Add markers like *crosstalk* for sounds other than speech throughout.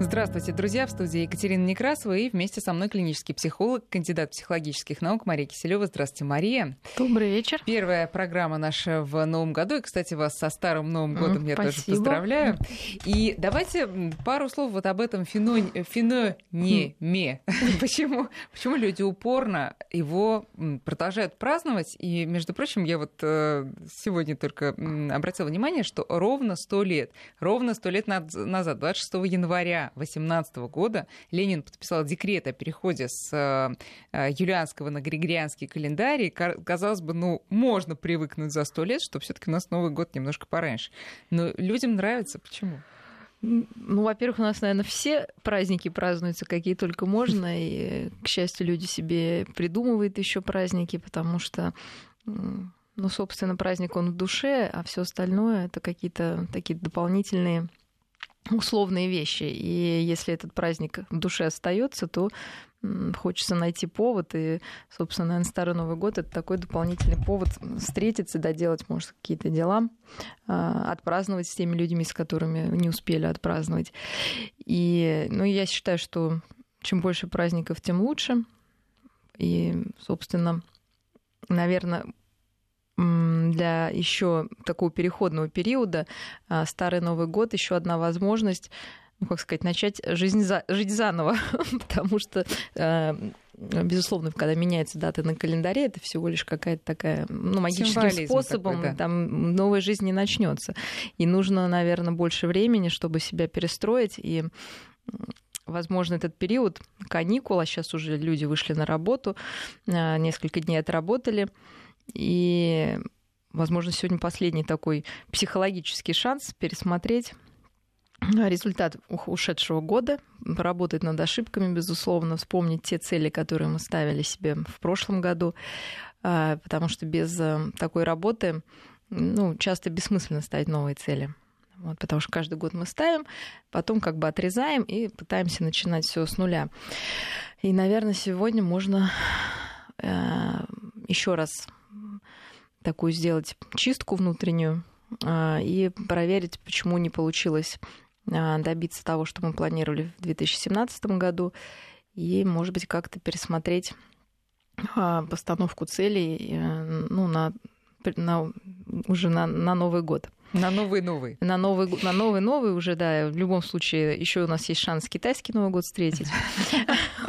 Здравствуйте, друзья! В студии Екатерина Некрасова и вместе со мной клинический психолог, кандидат психологических наук Мария Киселева. Здравствуйте, Мария. Добрый вечер. Первая программа наша в новом году. И, кстати, вас со старым Новым годом mm, я спасибо. тоже поздравляю. И давайте пару слов вот об этом феномене. феномене. *laughs* Почему? Почему люди упорно его продолжают праздновать? И, между прочим, я вот э, сегодня только обратила внимание, что ровно сто лет, ровно сто лет назад, 26 января 1818 года Ленин подписал декрет о переходе с э, э, юлианского на григорианский календарь. И, казалось бы, ну, можно привыкнуть за сто лет, что все таки у нас Новый год немножко пораньше. Но людям нравится. Почему? Ну, во-первых, у нас, наверное, все праздники празднуются, какие только можно. *laughs* И, к счастью, люди себе придумывают еще праздники, потому что ну, собственно, праздник он в душе, а все остальное это какие-то такие дополнительные условные вещи. И если этот праздник в душе остается, то хочется найти повод. И, собственно, наверное, Старый Новый год это такой дополнительный повод встретиться, доделать, может, какие-то дела, а, отпраздновать с теми людьми, с которыми не успели отпраздновать. И, ну, я считаю, что чем больше праздников, тем лучше. И, собственно, наверное, для еще такого переходного периода а, Старый Новый год еще одна возможность ну, как сказать, начать жизнь за, жить заново, *laughs* потому что, а, безусловно, когда меняется дата на календаре, это всего лишь какая-то такая, ну, магическим способом, такой, да. там новая жизнь не начнется. И нужно, наверное, больше времени, чтобы себя перестроить и возможно, этот период каникул, а сейчас уже люди вышли на работу, а, несколько дней отработали, и, возможно, сегодня последний такой психологический шанс пересмотреть результат ушедшего года, поработать над ошибками, безусловно, вспомнить те цели, которые мы ставили себе в прошлом году, а, потому что без э, такой работы ну, часто бессмысленно ставить новые цели. Вот, потому что каждый год мы ставим, потом как бы отрезаем и пытаемся начинать все с нуля. И, наверное, сегодня можно э, еще раз такую сделать чистку внутреннюю а, и проверить, почему не получилось а, добиться того, что мы планировали в 2017 году, и, может быть, как-то пересмотреть а, постановку целей э, ну, на, на, уже на, на Новый год. На новый новый. На новый на новый новый уже, да. В любом случае, еще у нас есть шанс китайский Новый год встретить. *laughs*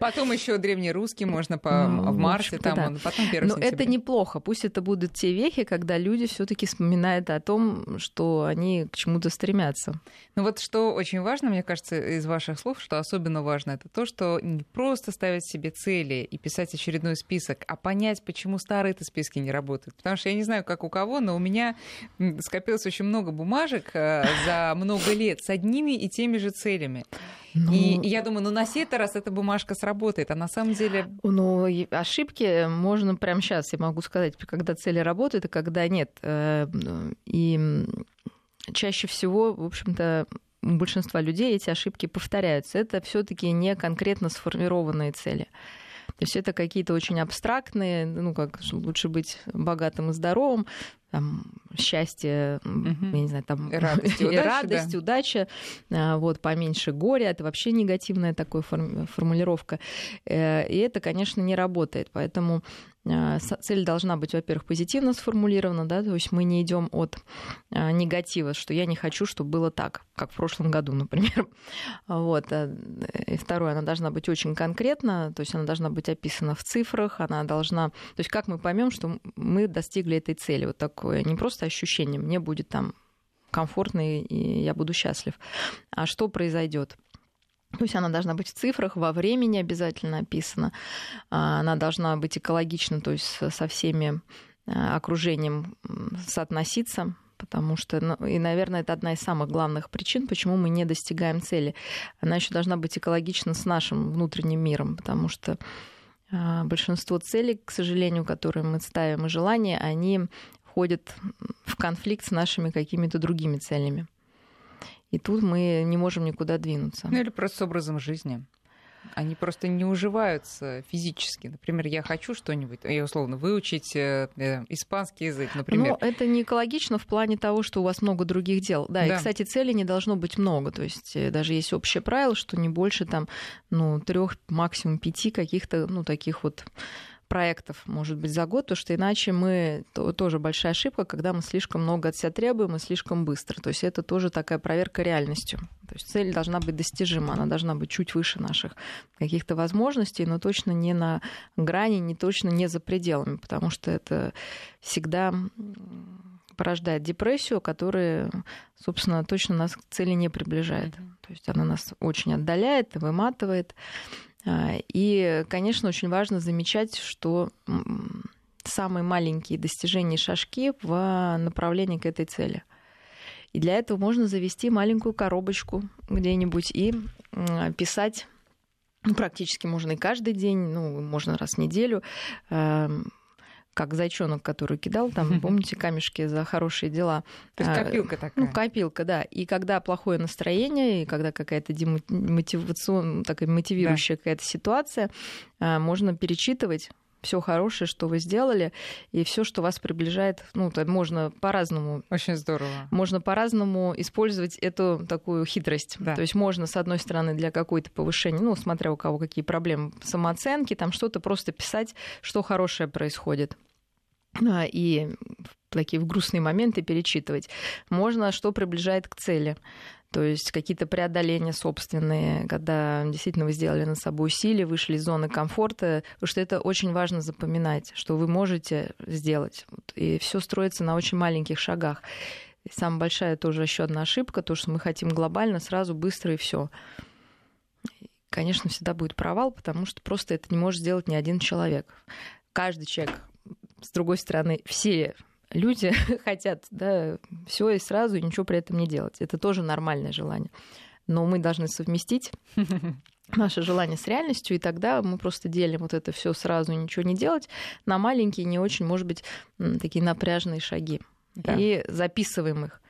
Потом еще древнерусский можно по ну, в марте там, он, потом первый Но это неплохо. Пусть это будут те вехи, когда люди все-таки вспоминают о том, что они к чему-то стремятся. Ну вот что очень важно, мне кажется, из ваших слов, что особенно важно, это то, что не просто ставить себе цели и писать очередной список, а понять, почему старые-то списки не работают. Потому что я не знаю, как у кого, но у меня скопилось очень много бумажек э, за много лет с одними и теми же целями. Ну... И я думаю, ну на сей раз эта бумажка сработает, а на самом деле... Ну, ошибки можно прямо сейчас, я могу сказать, когда цели работают, и когда нет. Э, и чаще всего, в общем-то, у большинства людей эти ошибки повторяются. Это все таки не конкретно сформированные цели. То есть это какие-то очень абстрактные, ну как лучше быть богатым и здоровым, там, счастье, угу. я не знаю, там радость, *laughs* и удача, радость, да. удача, а, вот, поменьше горя, это вообще негативная такая формулировка. Э, и это, конечно, не работает. Поэтому а, цель должна быть, во-первых, позитивно сформулирована, да, то есть мы не идем от а, негатива, что я не хочу, чтобы было так, как в прошлом году, например. *laughs* Вот. И второе, она должна быть очень конкретна, то есть она должна быть описана в цифрах, она должна... То есть как мы поймем, что мы достигли этой цели? Вот такое не просто ощущение, мне будет там комфортно, и я буду счастлив. А что произойдет? То есть она должна быть в цифрах, во времени обязательно описана. А, она должна быть экологична, то есть со всеми а, окружением соотноситься, потому что, ну, и, наверное, это одна из самых главных причин, почему мы не достигаем цели. Она еще должна быть экологична с нашим внутренним миром, потому что а, большинство целей, к сожалению, которые мы ставим и желания, они входят в конфликт с нашими какими-то другими целями. И тут мы не можем никуда двинуться. Ну или просто с образом жизни. они просто не уживаются физически. Например, я хочу что-нибудь, я условно выучить э, э, испанский язык, например. Ну, это не экологично в плане того, что у вас много других дел. Да, да. и, кстати, целей не должно быть много. То есть э, даже есть общее правило, что не больше там, ну, трех, максимум пяти каких-то, ну, таких вот проектов, может быть, за год, потому что иначе мы то, тоже большая ошибка, когда мы слишком много от себя требуем и слишком быстро. То есть это тоже такая проверка реальностью. То есть цель должна быть достижима, она должна быть чуть выше наших каких-то возможностей, но точно не на грани, не точно не за пределами, потому что это всегда порождает депрессию, которая, собственно, точно нас к цели не приближает. То есть она нас очень отдаляет выматывает. А, и, конечно, очень важно замечать, что самые маленькие достижения шажки в направлении к этой цели. И для этого можно завести маленькую коробочку где-нибудь и писать ну, практически можно и каждый день, ну, можно раз в неделю, эм, как зайчонок, который кидал, там, помните, камешки за хорошие дела. То есть а, копилка такая. Ну, копилка, да. И когда плохое настроение, и когда какая-то демотивационная, такая мотивирующая да. какая-то ситуация, а, можно перечитывать все хорошее, что вы сделали, и все, что вас приближает, ну, то можно по-разному. Очень здорово. Можно по-разному использовать эту такую хитрость. Да. То есть можно, с одной стороны, для какой-то повышения, ну, смотря у кого какие проблемы самооценки, там что-то просто писать, что хорошее происходит. А, и такие в грустные моменты перечитывать. Можно, что приближает к цели. То есть какие-то преодоления собственные, когда действительно вы сделали над собой усилия, вышли из зоны комфорта, потому что это очень важно запоминать, что вы можете сделать. И все строится на очень маленьких шагах. И самая большая тоже еще одна ошибка, то, что мы хотим глобально, сразу, быстро и все. Конечно, всегда будет провал, потому что просто это не может сделать ни один человек. Каждый человек с другой стороны, все люди *laughs* хотят да, все и сразу, и ничего при этом не делать. Это тоже нормальное желание. Но мы должны совместить *laughs* наше желание с реальностью, и тогда мы просто делим вот это все сразу и ничего не делать на маленькие, не очень, может быть, такие напряжные шаги. Да. И записываем их.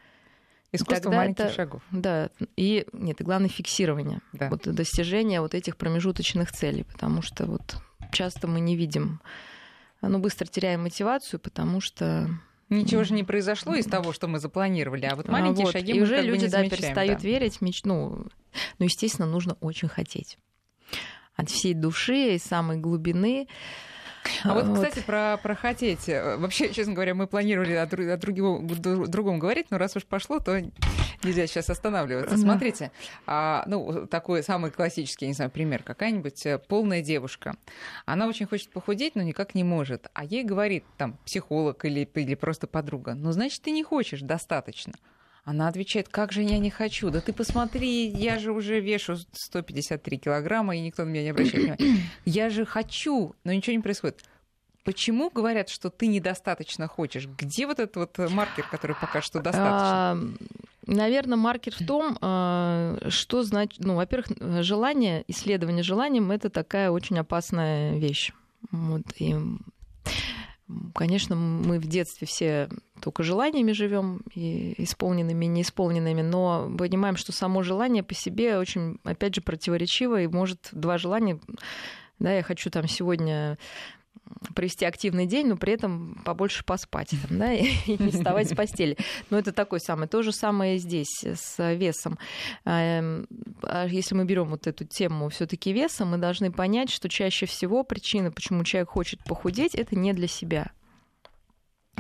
Искусство маленьких это, шагов. Да, и нет, и главное фиксирование, да. вот достижение вот этих промежуточных целей, потому что вот часто мы не видим ну, быстро теряем мотивацию, потому что Ничего же не произошло из того, что мы запланировали, а вот маленькие вот. шаги и мы уже как люди бы не да, перестают да. верить, меч... ну, ну, естественно, нужно очень хотеть от всей души и самой глубины. А вот, кстати, про, про хотеть. Вообще, честно говоря, мы планировали о, о другом, другом говорить, но раз уж пошло, то нельзя сейчас останавливаться. Смотрите, а, ну, такой самый классический, не знаю, пример. Какая-нибудь э, полная девушка. Она очень хочет похудеть, но никак не может. А ей говорит там психолог или, или просто подруга, ну, значит, ты не хочешь достаточно. Она отвечает, как же я не хочу. Да ты посмотри, я же уже вешу 153 килограмма, и никто на меня не обращает внимания. *clears throat* Я же хочу, но ничего не происходит. Почему говорят, что ты недостаточно хочешь? Где вот этот вот маркер, который покажет, что достаточно? Наверное, маркер в том, а, что значит, ну, во-первых, желание, исследование желанием это такая очень опасная вещь. Вот, и Конечно, мы в детстве все только желаниями живем, и исполненными, и неисполненными, но понимаем, что само желание по себе очень, опять же, противоречиво, и может два желания, да, я хочу там сегодня провести активный день, но при этом побольше поспать там, да, *laughs* и не вставать с постели. Но это такой самый. То же самое здесь с весом. А, а если мы берем вот эту тему все-таки веса, мы должны понять, что чаще всего причина, почему человек хочет похудеть, это не для себя.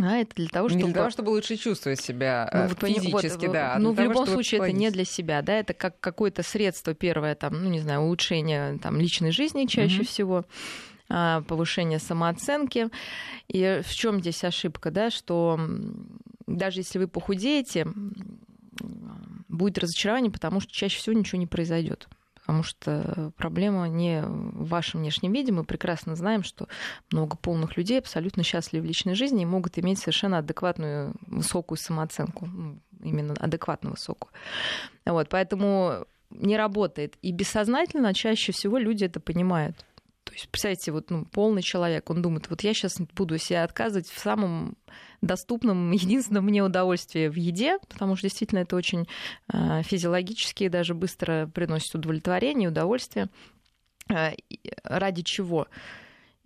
А это для того, чтобы... Не для того, чтобы лучше чувствовать себя ну, вот, физически, вот, да. Ну, в того, любом случае, это не для себя, да, это как какое-то средство первое, там, ну, не знаю, улучшение там, личной жизни чаще mm-hmm. всего. А, повышение самооценки. И в чем здесь ошибка, да, что даже если вы похудеете, будет разочарование, потому что чаще всего ничего не произойдет потому что проблема не в вашем внешнем виде. Мы прекрасно знаем, что много полных людей абсолютно счастливы в личной жизни и могут иметь совершенно адекватную высокую самооценку, ну, именно адекватно высокую. Вот, поэтому не работает. И бессознательно чаще всего люди это понимают. Есть, представьте, вот ну, полный человек, он думает, вот я сейчас буду себя отказывать в самом доступном, *laughs* единственном мне удовольствии в еде, потому что действительно это очень э, физиологически и даже быстро приносит удовлетворение, удовольствие. э, ради чего?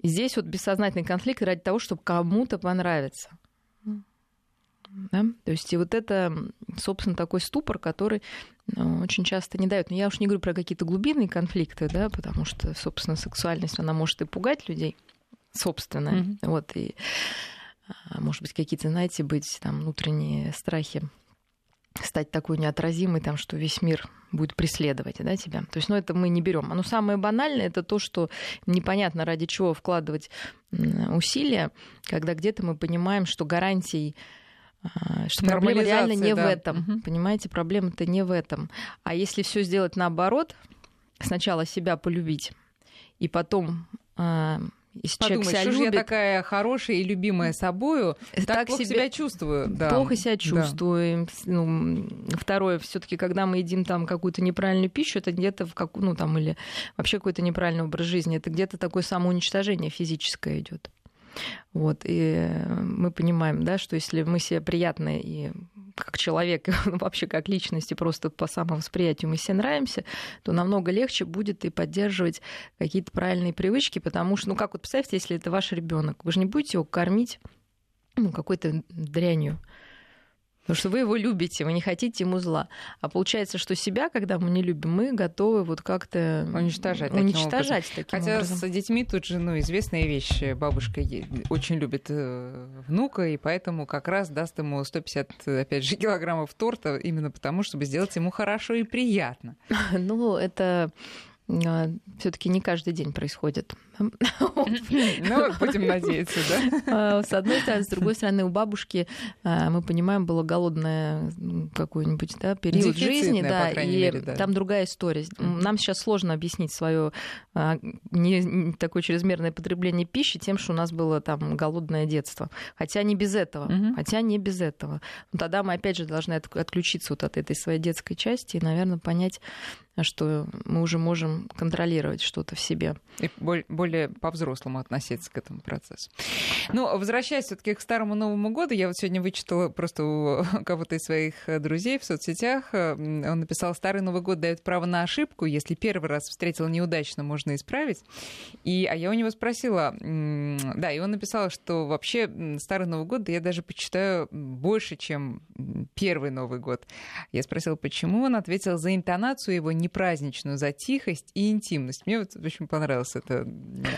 Здесь вот бессознательный конфликт ради того, чтобы кому-то понравиться. Да? То есть и вот это, собственно, такой ступор, который ну, очень часто не дает. Но я уж не говорю про какие-то глубинные конфликты, да, потому что, собственно, сексуальность, она может и пугать людей, собственно. Mm-hmm. Вот, и, а, может быть, какие-то, знаете, быть там внутренние страхи стать такой неотразимой, там, что весь мир будет преследовать да, тебя. То есть, ну, это мы не берем. Но самое банальное это то, что непонятно ради чего вкладывать усилия, когда где-то мы понимаем, что гарантий а, что проблема реально не да. в этом. Угу. Понимаете, проблема-то не в этом. А если все сделать наоборот, сначала себя полюбить, и потом а, если Подумать, человек себя что любит, я такая хорошая и любимая собою, так, так плохо себя, себя чувствую. Да. Плохо себя чувствуем. Да. Ну, второе, все таки когда мы едим там какую-то неправильную пищу, это где-то в как, ну там или вообще какой-то неправильный образ жизни, это где-то такое самоуничтожение физическое идет. Вот, и мы понимаем, да, что если мы себе приятны и как человек, *laughs* и вообще как личности, просто по самовосприятию мы себе нравимся, то намного легче будет и поддерживать какие-то правильные привычки, потому что, ну как вот представьте, если это ваш ребенок, вы же не будете его кормить ну, какой-то дрянью. Потому что вы его любите, вы не хотите ему зла. А получается, что себя, когда мы не любим, мы готовы вот как-то уничтожать. Таким уничтожать образом. таким Хотя образом. с детьми тут же ну, известная вещь. Бабушка очень любит э, внука, и поэтому как раз даст ему 150, опять же, *laughs* килограммов торта, именно потому, чтобы сделать ему хорошо и приятно. *laughs* Ну, это все-таки не каждый день происходит. *laughs* Ну, будем надеяться, да? *laughs* А, с одной стороны, с другой стороны, у бабушки, а, мы понимаем, было голодное какой-нибудь да, период жизни, да, и там другая история. Нам сейчас сложно объяснить свое не такое чрезмерное потребление пищи тем, что у нас было там голодное детство. Хотя не без этого. Хотя не без этого. Но тогда мы, опять же, должны отключиться вот от этой своей детской части и, наверное, понять, что мы уже можем контролировать что-то в себе. И более по-взрослому относиться к этому процессу. Ну, возвращаясь все-таки к Старому Новому году, я вот сегодня вычитала просто у *laughs* кого-то из своих друзей в соцсетях. Он написал, Старый Новый год дает право на ошибку. Если первый раз встретил неудачно, можно исправить. И, а я у него спросила, да, и он написал, что вообще Старый Новый год я даже почитаю больше, чем первый Новый год. Я спросила, почему. Он ответил за интонацию его не праздничную, за тихость и интимность. Мне вот очень понравилось это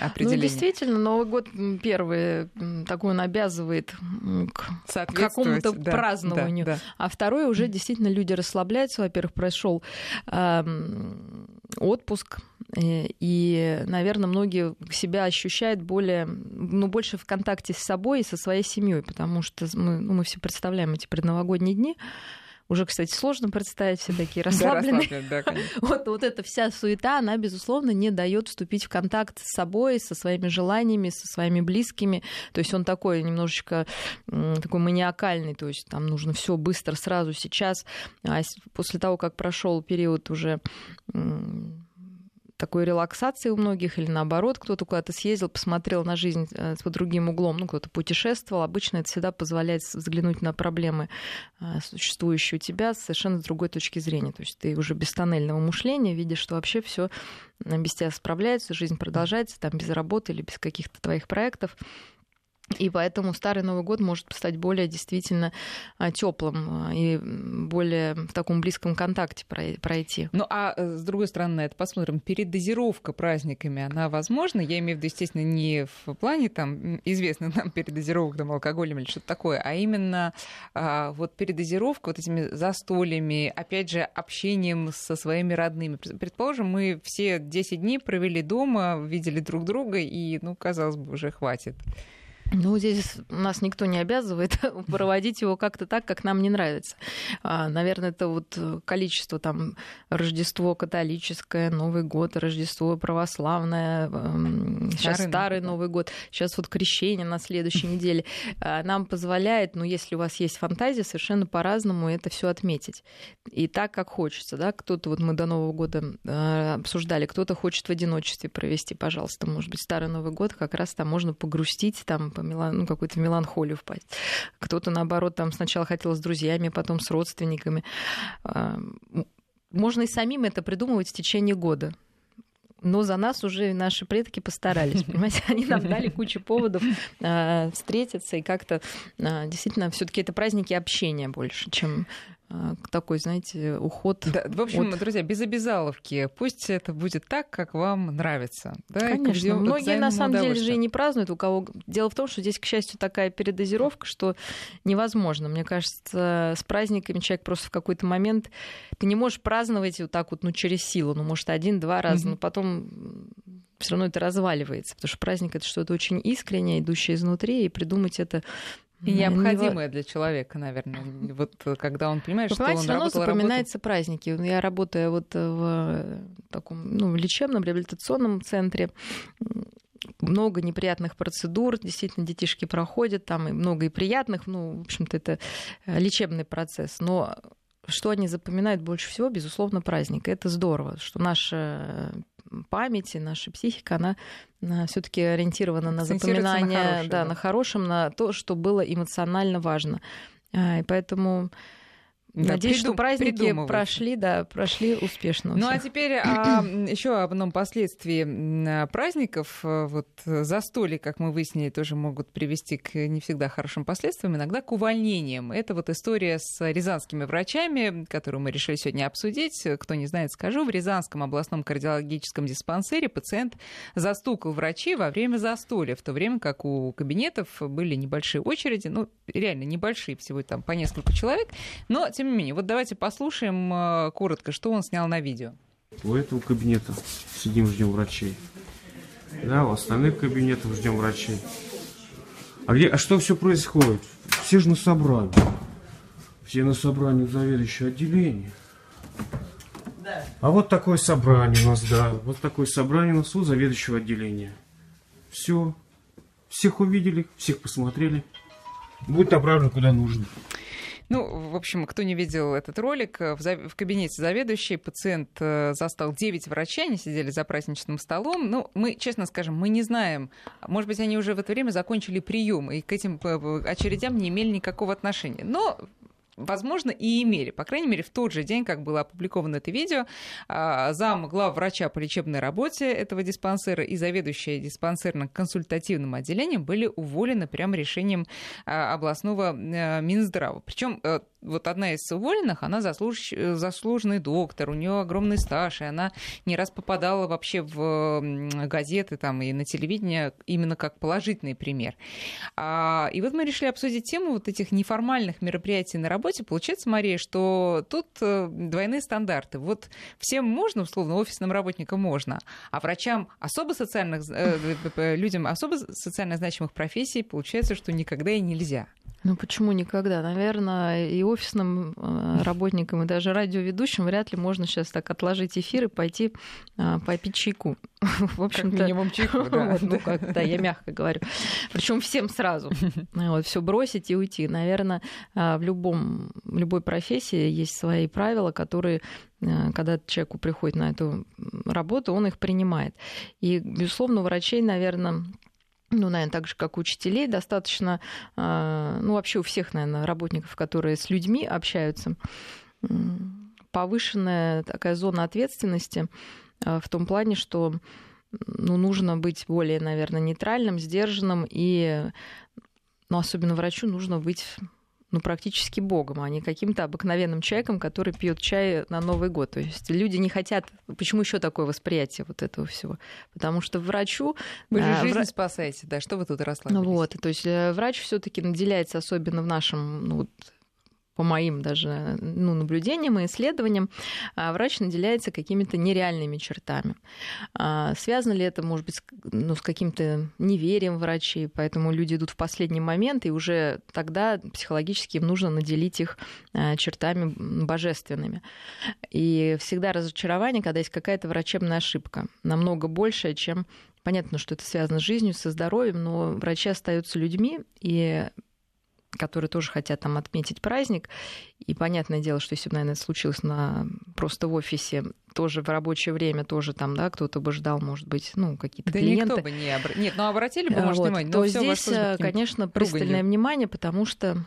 определение. Ну, действительно, Новый год первый такой он обязывает к какому-то да, празднованию. Да, да. А второй уже действительно люди расслабляются. Во-первых, прошел э, отпуск, и, наверное, многие себя ощущают более, ну, больше в контакте с собой и со своей семьей, потому что мы, ну, мы все представляем эти предновогодние дни, уже, кстати, сложно представить, все такие расслабленные. Да, да, *laughs* вот, вот эта вся суета, она, безусловно, не дает вступить в контакт с собой, со своими желаниями, со своими близкими. То есть он такой немножечко такой маниакальный, то есть там нужно все быстро, сразу, сейчас. А после того, как прошел период уже такой релаксации у многих, или наоборот, кто-то куда-то съездил, посмотрел на жизнь э, под другим углом, ну, кто-то путешествовал. Обычно это всегда позволяет взглянуть на проблемы, э, существующие у тебя, с совершенно другой точки зрения. То есть ты уже без тоннельного мышления видишь, что вообще все без тебя справляется, жизнь продолжается, там, без работы или без каких-то твоих проектов. И поэтому Старый Новый год может стать более действительно а, теплым а, и более в таком близком контакте пройти. Ну а э, с другой стороны, это посмотрим, передозировка праздниками, она возможна? Я имею в виду, естественно, не в плане там известных нам передозировок там, алкоголем или что-то такое, а именно а, вот передозировка вот этими застольями, опять же, общением со своими родными. Предположим, мы все 10 дней провели дома, видели друг друга, и, ну, казалось бы, уже хватит. Ну, здесь нас никто не обязывает *laughs* проводить его как-то так, как нам не нравится. А, наверное, это вот количество там Рождество католическое, Новый год, Рождество православное, сейчас старый, старый Новый год, сейчас вот крещение на следующей *laughs* неделе. А, нам позволяет, ну, если у вас есть фантазия, совершенно по-разному это все отметить. И так, как хочется, да, кто-то, вот мы до Нового года а, обсуждали, кто-то хочет в одиночестве провести, пожалуйста, может быть, Старый Новый год, как раз там можно погрустить, там по мелан... ну, какую-то меланхолию впасть. Кто-то, наоборот, там сначала хотел с друзьями, потом с родственниками. Можно и самим это придумывать в течение года но за нас уже наши предки постарались, *laughs* понимаете, они нам дали кучу поводов э, встретиться и как-то э, действительно все-таки это праздники общения больше, чем такой, знаете, уход. Да, в общем, от... друзья, без обязаловки. Пусть это будет так, как вам нравится. Да, Конечно. Многие на самом деле же и не празднуют. У кого дело в том, что здесь, к счастью, такая передозировка, что невозможно. Мне кажется, с праздниками человек просто в какой-то момент ты не можешь праздновать вот так вот, ну через силу, ну может один-два раза, mm-hmm. но потом все равно это разваливается, потому что праздник это что-то очень искреннее, идущее изнутри, и придумать это и необходимое для человека, наверное. Вот э, когда он понимает, Вы что он все равно запоминаются работал... праздники. Я работаю вот в таком ну, лечебном реабилитационном центре много неприятных процедур, действительно, детишки проходят там, и много и приятных, ну, в общем-то, это э, лечебный процесс. Но что они запоминают больше всего, безусловно, праздник. Это здорово, что наша память и наша психика, она все-таки ориентирована на запоминание, на да, на хорошем, на то, что было эмоционально важно. А, и поэтому да, Надеюсь, придум- что праздники прошли, да, прошли успешно. Ну а теперь а, еще об одном последствии праздников. Вот застолья, как мы выяснили, тоже могут привести к не всегда хорошим последствиям, иногда к увольнениям. Это вот история с рязанскими врачами, которую мы решили сегодня обсудить. Кто не знает, скажу. В Рязанском областном кардиологическом диспансере пациент застукал врачей во время застолья, в то время как у кабинетов были небольшие очереди, ну, реально небольшие, всего там по несколько человек, но тем тем не менее, вот давайте послушаем э, коротко, что он снял на видео. У этого кабинета сидим, ждем врачей. Да, у остальных кабинетов ждем врачей. А где, а что все происходит? Все же на собрании. Все на собрании заведующего отделения. Да. А вот такое собрание у нас, да. Вот такое собрание у нас у заведующего отделения. Все. Всех увидели, всех посмотрели. Будет направлен куда нужно. Ну, в общем, кто не видел этот ролик, в, за... в кабинете заведующей пациент э, застал 9 врачей, они сидели за праздничным столом. Ну, мы, честно скажем, мы не знаем, может быть, они уже в это время закончили прием и к этим э, очередям не имели никакого отношения. Но возможно, и имели. По крайней мере, в тот же день, как было опубликовано это видео, а, зам главврача по лечебной работе этого диспансера и заведующая диспансерно-консультативным отделением были уволены прямо решением а, областного э, Минздрава. Причем э, вот одна из уволенных, она заслуж... заслуженный доктор, у нее огромный стаж, и она не раз попадала вообще в газеты там, и на телевидение именно как положительный пример. А, и вот мы решили обсудить тему вот этих неформальных мероприятий на работе. Получается, Мария, что тут э, двойные стандарты. Вот всем можно, условно, офисным работникам можно, а врачам особо социальных, э, людям особо социально значимых профессий получается, что никогда и нельзя. Ну почему никогда? Наверное, и офисным э, работникам, и даже радиоведущим вряд ли можно сейчас так отложить эфир и пойти а, попить чайку. *laughs* В общем-то, как минимум чайку, да. *laughs* ну, как, да, я мягко говорю. Причем всем сразу. *laughs* Вот, все бросить и уйти. Наверное, в любом, в любой профессии есть свои правила, которые э, когда человеку приходит на эту работу, он их принимает. И, безусловно, у врачей, наверное, ну, наверное, так же, как у учителей, достаточно, а, ну, вообще у всех, наверное, работников, которые с людьми общаются, повышенная такая зона ответственности а, в том плане, что ну, нужно быть более, наверное, нейтральным, сдержанным, и ну, особенно врачу нужно быть ну, практически богом, а не каким-то обыкновенным человеком, который пьет чай на Новый год. То есть люди не хотят... Почему еще такое восприятие вот этого всего? Потому что врачу... Вы же а, жизнь вра... спасаете, да, что вы тут расслабились? Вот, то есть э, врач все таки наделяется, особенно в нашем ну, по моим даже ну, наблюдениям и исследованиям, а, врач наделяется какими-то нереальными чертами. А, связано ли это, может быть, ну, с каким-то неверием врачей, поэтому люди идут в последний момент, и уже тогда психологически им нужно наделить их а, чертами божественными. И всегда разочарование, когда есть какая-то врачебная ошибка, намного большая, чем Понятно, что это связано с жизнью, со здоровьем, но врачи остаются людьми, и которые тоже хотят там отметить праздник. И понятное дело, что если бы, наверное, это случилось на, просто в офисе, тоже в рабочее время, тоже там, да, кто-то бы ждал, может быть, ну, какие-то да клиенты. никто бы не обр... Нет, ну, обратили бы, может, вот, внимание, но то здесь, конечно, пристальное внимание, потому что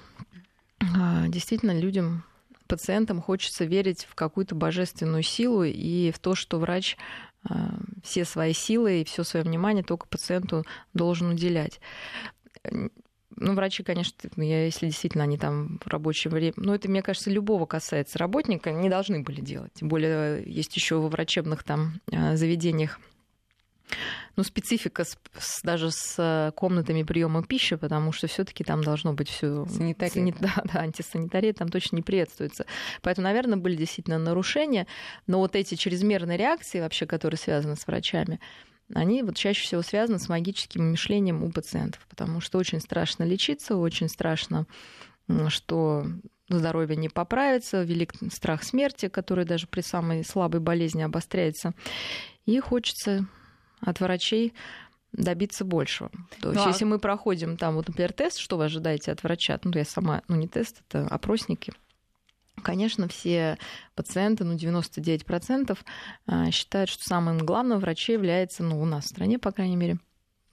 а, действительно людям пациентам хочется верить в какую-то божественную силу и в то, что врач все свои силы и все свое внимание только пациенту должен уделять. Ну, врачи, конечно, я, если действительно они там в рабочее время... Ну, это, мне кажется, любого касается работника, не должны были делать. Тем более есть еще во врачебных там заведениях ну, специфика с, с, даже с комнатами приема пищи, потому что все-таки там должно быть все санитария. Сани... *laughs* Да, да, антисанитария там точно не приветствуется. Поэтому, наверное, были действительно нарушения, но вот эти чрезмерные реакции, вообще, которые связаны с врачами, они вот чаще всего связаны с магическим мышлением у пациентов, потому что очень страшно лечиться, очень страшно, что здоровье не поправится, велик страх смерти, который даже при самой слабой болезни обостряется. И хочется от врачей добиться большего. То есть, ну, а... если мы проходим там, вот, например, тест, что вы ожидаете от врача? Ну, я сама, ну, не тест, это опросники. Конечно, все пациенты, ну, 99% а, считают, что самым главным врачом является, ну, у нас в стране, по крайней мере,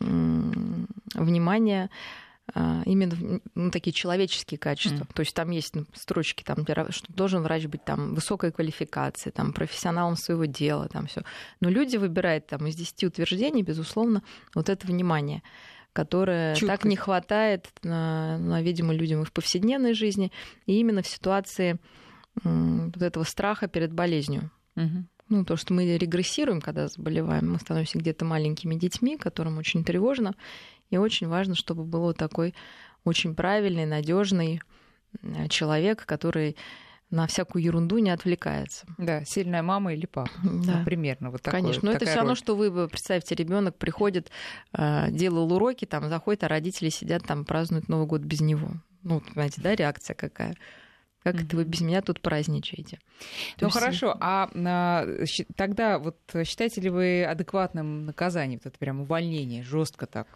внимание а, именно ну, такие человеческие качества. Mm. То есть там есть ну, строчки, там, что должен врач быть там высокой квалификации, там, профессионалом своего дела, там все. Но люди выбирают там из 10 утверждений, безусловно, вот это внимание которое Чуткость. так не хватает, на, на, видимо, людям и в повседневной жизни, и именно в ситуации вот этого страха перед болезнью. Угу. Ну, то, что мы регрессируем, когда заболеваем, мы становимся где-то маленькими детьми, которым очень тревожно, и очень важно, чтобы был такой очень правильный, надежный э, человек, который на всякую ерунду не отвлекается. Да, сильная мама или папа. Да. Ну, примерно вот такое. Конечно. Но это все равно, что вы представьте, ребенок приходит, э, делал уроки, там заходит, а родители сидят там празднуют Новый год без него. Ну, понимаете, да, реакция какая. Как это вы без меня тут праздничаете? То ну есть... хорошо, а, а тогда вот считаете ли вы адекватным наказанием, вот это прям увольнение, жестко так?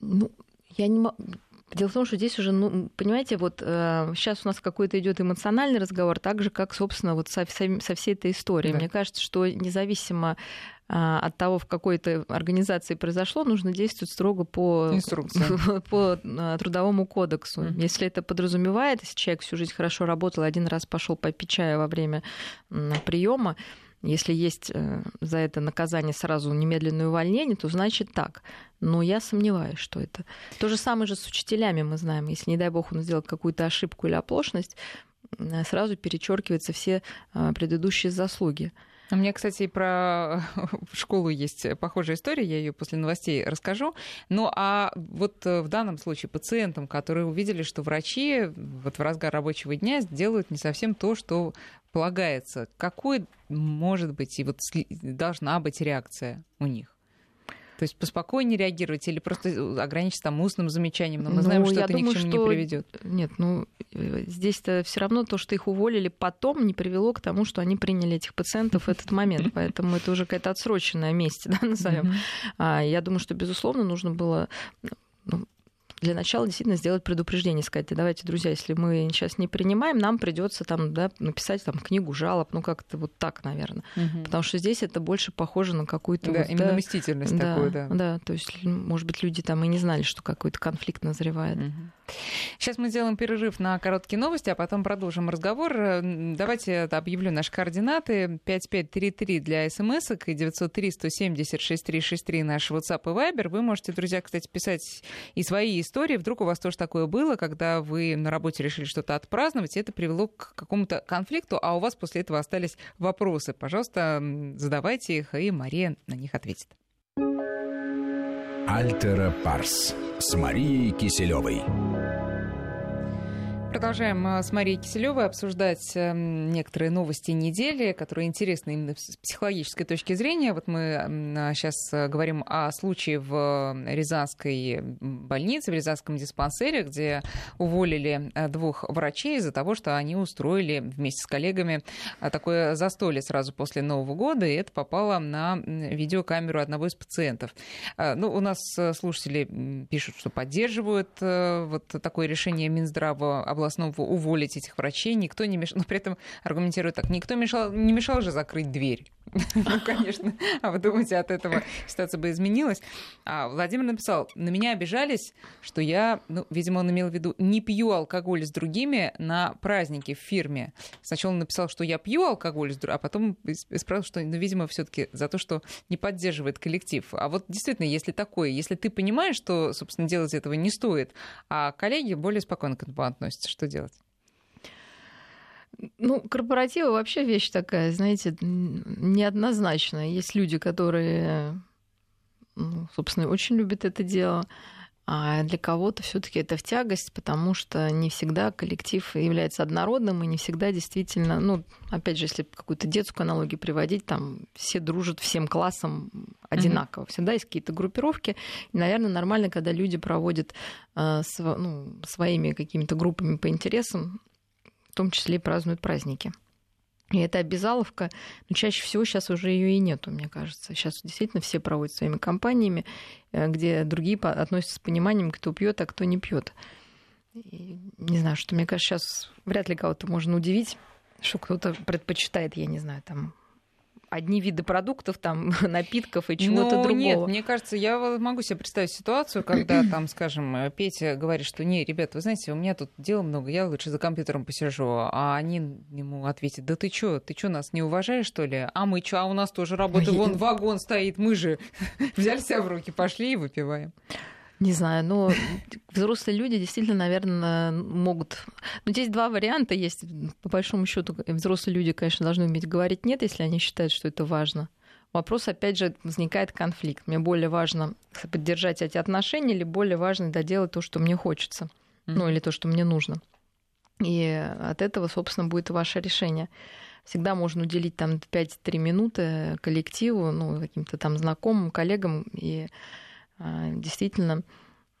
Ну, я не могу... Дело в том, что здесь уже, ну, понимаете, вот э, сейчас у нас какой-то идет эмоциональный разговор, так же, как, собственно, вот со, со всей этой историей. Да. Мне кажется, что независимо э, от того, в какой то организации произошло, нужно действовать строго по, *laughs* по э, трудовому кодексу. Mm-hmm. Если это подразумевает, если человек всю жизнь хорошо работал, один раз пошел попить чая во время приема, если есть э, за это наказание сразу немедленное увольнение, то значит так. Но я сомневаюсь, что это. То же самое же с учителями мы знаем. Если, не дай бог, он сделал какую-то ошибку или оплошность, сразу перечеркиваются все э, предыдущие заслуги. У меня, кстати, и про *laughs* школу есть похожая история, я ее после новостей расскажу. Ну а вот э, в данном случае пациентам, которые увидели, что врачи вот в разгар рабочего дня делают не совсем то, что полагается, какой может быть и вот должна быть реакция у них? То есть поспокойнее реагировать или просто э, ограничиться там устным замечанием, но мы знаем, ну, что это думаю, ни к чему что... не приведет. Нет, ну э, здесь-то все равно то, что их уволили потом, не привело к тому, что они приняли этих пациентов в этот момент. *laughs* Поэтому это уже какая-то отсроченная месть, *laughs* да, назовем. А, я думаю, что, безусловно, нужно было ну, для начала действительно сделать предупреждение, сказать, давайте, друзья, если мы сейчас не принимаем, нам придется там, да, написать там книгу жалоб, ну как-то вот так, наверное. Угу. Потому что здесь это больше похоже на какую-то... Да, вот, именно да, мстительность да, такую, да. Да, то есть, может быть, люди там и не знали, что какой-то конфликт назревает. Угу. Сейчас мы сделаем перерыв на короткие новости, а потом продолжим разговор. Давайте объявлю наши координаты. 5533 для смс и 903 170 6363 наш WhatsApp и Viber. Вы можете, друзья, кстати, писать и свои истории. Вдруг у вас тоже такое было, когда вы на работе решили что-то отпраздновать, и это привело к какому-то конфликту, а у вас после этого остались вопросы. Пожалуйста, задавайте их, и Мария на них ответит. Альтера Парс с Марией Киселевой. Продолжаем э, с Марией Киселевой обсуждать эм, некоторые новости недели, которые интересны именно с психологической точки зрения. Вот мы сейчас э, говорим о случае в Рязанской больнице, в Рязанском диспансере, где уволили э, двух врачей из-за того, что они устроили вместе с коллегами такое застолье сразу после Нового года, и это попало на видеокамеру одного из пациентов. Ну, у нас слушатели пишут, что поддерживают вот такое решение Минздрава областного уволить этих врачей, никто не мешал, но при этом аргументирует так, никто мешал, не мешал же закрыть дверь *laughs* Ну, конечно. А вы думаете, от этого ситуация бы изменилась? А Владимир написал, на меня обижались, что я, ну, видимо, он имел в виду, не пью алкоголь с другими на праздники в фирме. Сначала он написал, что я пью алкоголь с другими, а потом исправил, что, ну, видимо, все таки за то, что не поддерживает коллектив. А вот действительно, если такое, если ты понимаешь, что, собственно, делать этого не стоит, а коллеги более спокойно к этому относятся, что делать? Ну, корпоративы вообще вещь такая, знаете, неоднозначная. Есть люди, которые, ну, собственно, очень любят это дело, а для кого-то все-таки это в тягость, потому что не всегда коллектив является однородным, и не всегда действительно, ну, опять же, если какую-то детскую аналогию приводить, там все дружат всем классом одинаково. Mm-hmm. Всегда есть какие-то группировки. И, наверное, нормально, когда люди проводят э, ну, своими какими-то группами по интересам в том числе и празднуют праздники. И эта обязаловка, но чаще всего сейчас уже ее и нету, мне кажется. Сейчас действительно все проводят своими компаниями, э, где другие относятся с пониманием, кто пьет, а кто не пьет. Не знаю, что мне кажется, сейчас вряд ли кого-то можно удивить, что кто-то предпочитает, я не знаю, там одни виды продуктов, там, *laughs* напитков и чего-то ну, другого. Нет, мне кажется, я могу себе представить ситуацию, когда *clears throat* там, скажем, Петя говорит, что не, ребят, вы знаете, у меня тут дела много, я лучше за компьютером посижу, а они ему ответят, да ты чё, ты чё, нас не уважаешь, что ли? А мы чё, а у нас тоже работа, вон вагон стоит, мы же *laughs* взяли себя в руки, пошли и выпиваем. Не знаю, но *laughs* взрослые люди действительно, наверное, могут... Но здесь два варианта есть. По большому счету, взрослые люди, конечно, должны уметь говорить нет, если они считают, что это важно. Вопрос, опять же, возникает конфликт. Мне более важно поддержать эти отношения или более важно доделать то, что мне хочется. Mm-hmm. Ну, или то, что мне нужно. И от этого, собственно, будет ваше решение. Всегда можно уделить там 5-3 минуты коллективу, ну, каким-то там знакомым, коллегам, и действительно,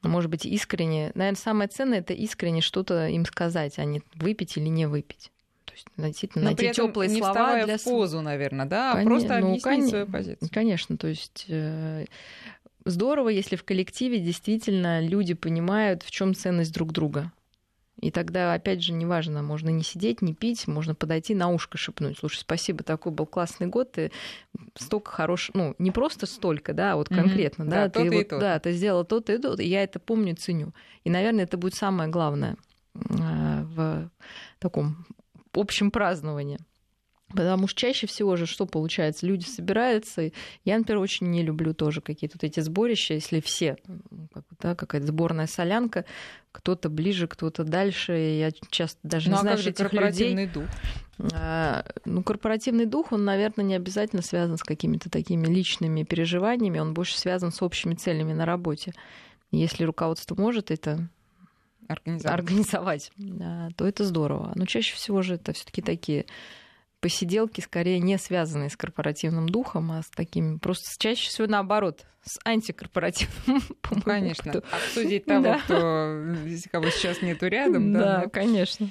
может быть, искренне. Наверное, самое ценное это искренне что-то им сказать, а не выпить или не выпить. То есть действительно Но найти теплые слова для в позу, наверное, да, Кон... просто ну, объяснить кон... свою позицию. Конечно, то есть э, здорово, если в коллективе действительно люди понимают, в чем ценность друг друга. И тогда, опять же, неважно, можно не сидеть, не пить, можно подойти на ушко шепнуть. Слушай, спасибо, такой был классный год, ты столько хороших, ну, не просто столько, да, а вот конкретно, mm-hmm. да, да, ты вот, то. да, ты сделал то-то и то, и я это помню, ценю. И, наверное, это будет самое главное а, в таком общем праздновании. Потому что чаще всего же что получается? Люди собираются. Я, например, очень не люблю тоже какие-то вот эти сборища, если все, как, да, какая-то сборная солянка, кто-то ближе, кто-то дальше. Я часто даже ну, не а знаю, как же этих корпоративный людей. дух? А, ну, корпоративный дух, он, наверное, не обязательно связан с какими-то такими личными переживаниями, он больше связан с общими целями на работе. Если руководство может это организовать, организовать то это здорово. Но чаще всего же это все-таки такие посиделки скорее не связанные с корпоративным духом, а с такими просто чаще всего наоборот, с антикорпоративным. *laughs* Ну, конечно. Обсудить того, да. кто, кого сейчас нету рядом. Да, да конечно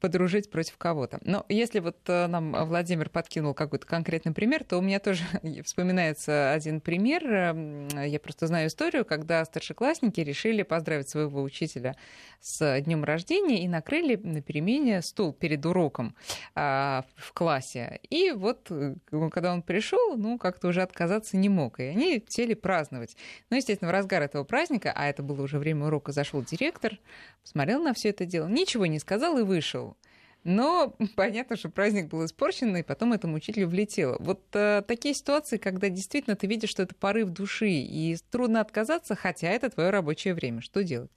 подружить против кого-то. Но если вот э, нам Владимир подкинул какой-то конкретный пример, то у меня тоже *laughs* вспоминается один пример. Эм, я просто знаю историю, когда старшеклассники решили поздравить своего учителя с днем рождения и накрыли на перемене стул перед уроком а, в классе. И вот э, когда он пришел, ну, как-то уже отказаться не мог. И они сели праздновать. Ну, естественно, в разгар этого праздника, а это было уже время урока, зашел директор, посмотрел на все это дело, ничего не сказал и вышел вышел. Но *laughs* понятно, что праздник был испорчен, и потом этому учителю влетело. Вот э, такие ситуации, когда действительно ты видишь, что это порыв души, и трудно отказаться, хотя это твое рабочее время. Что делать?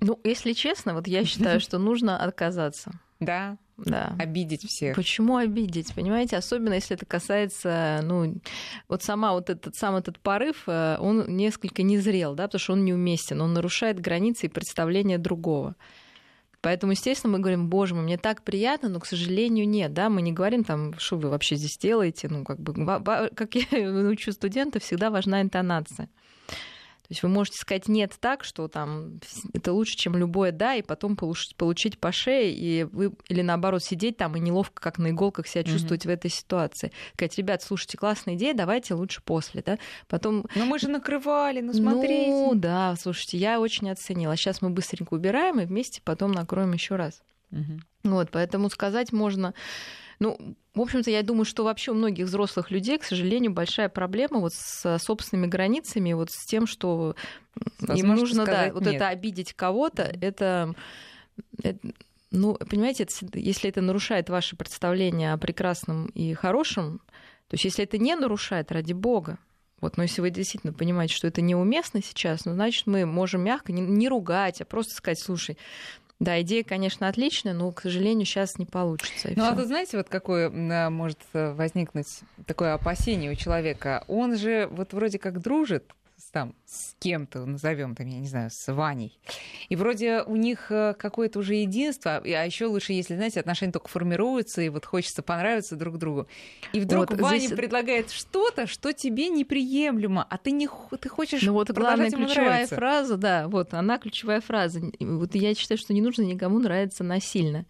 Ну, если честно, вот я считаю, *laughs* что нужно отказаться. Да. Да. Обидеть всех. Почему обидеть? Понимаете, особенно если это касается, ну, вот сама вот этот сам этот порыв, э, он несколько незрел, да, потому что он неуместен, он нарушает границы и представления другого. Поэтому, естественно, мы говорим, боже мой, мне так приятно, но, к сожалению, нет, да, мы не говорим там, что вы вообще здесь делаете, ну, как бы, как я *laughs* учу студентов, всегда важна интонация. То есть вы можете сказать нет так, что там это лучше, чем любое да, и потом получить, получить по шее, и вы, или наоборот сидеть там и неловко, как на иголках себя чувствовать mm-hmm. в этой ситуации. Сказать, ребят, слушайте, классная идея, давайте лучше после, да. Потом... Но мы же накрывали, ну смотрите. Ну да, слушайте, я очень оценила. Сейчас мы быстренько убираем и вместе потом накроем еще раз. Mm-hmm. Вот, поэтому сказать можно Ну, в общем-то, я думаю, что вообще у многих взрослых людей, к сожалению, большая проблема вот с собственными границами, вот с тем, что им нужно, да, вот это обидеть кого-то, это, это ну, понимаете, это, если это нарушает ваше представление о прекрасном и хорошем, то есть если это не нарушает, ради бога, вот, но если вы действительно понимаете, что это неуместно сейчас, ну, значит, мы можем мягко не, не ругать, а просто сказать, слушай, да, идея, конечно, отличная, но, к сожалению, сейчас не получится. Ну, а вы знаете, вот какое а, может э, возникнуть такое опасение у человека? Он же вот вроде как дружит там с кем-то, назовем там, я не знаю, с Ваней. И вроде у них э, какое-то уже единство, а еще лучше, если, знаете, отношения только формируются, и вот хочется понравиться друг другу. И вдруг вот Ваня здесь... предлагает что-то, что тебе неприемлемо, а ты не ты хочешь Ну вот главная ключевая нравиться. фраза, да, вот она ключевая фраза. Вот я считаю, что не нужно никому нравиться насильно.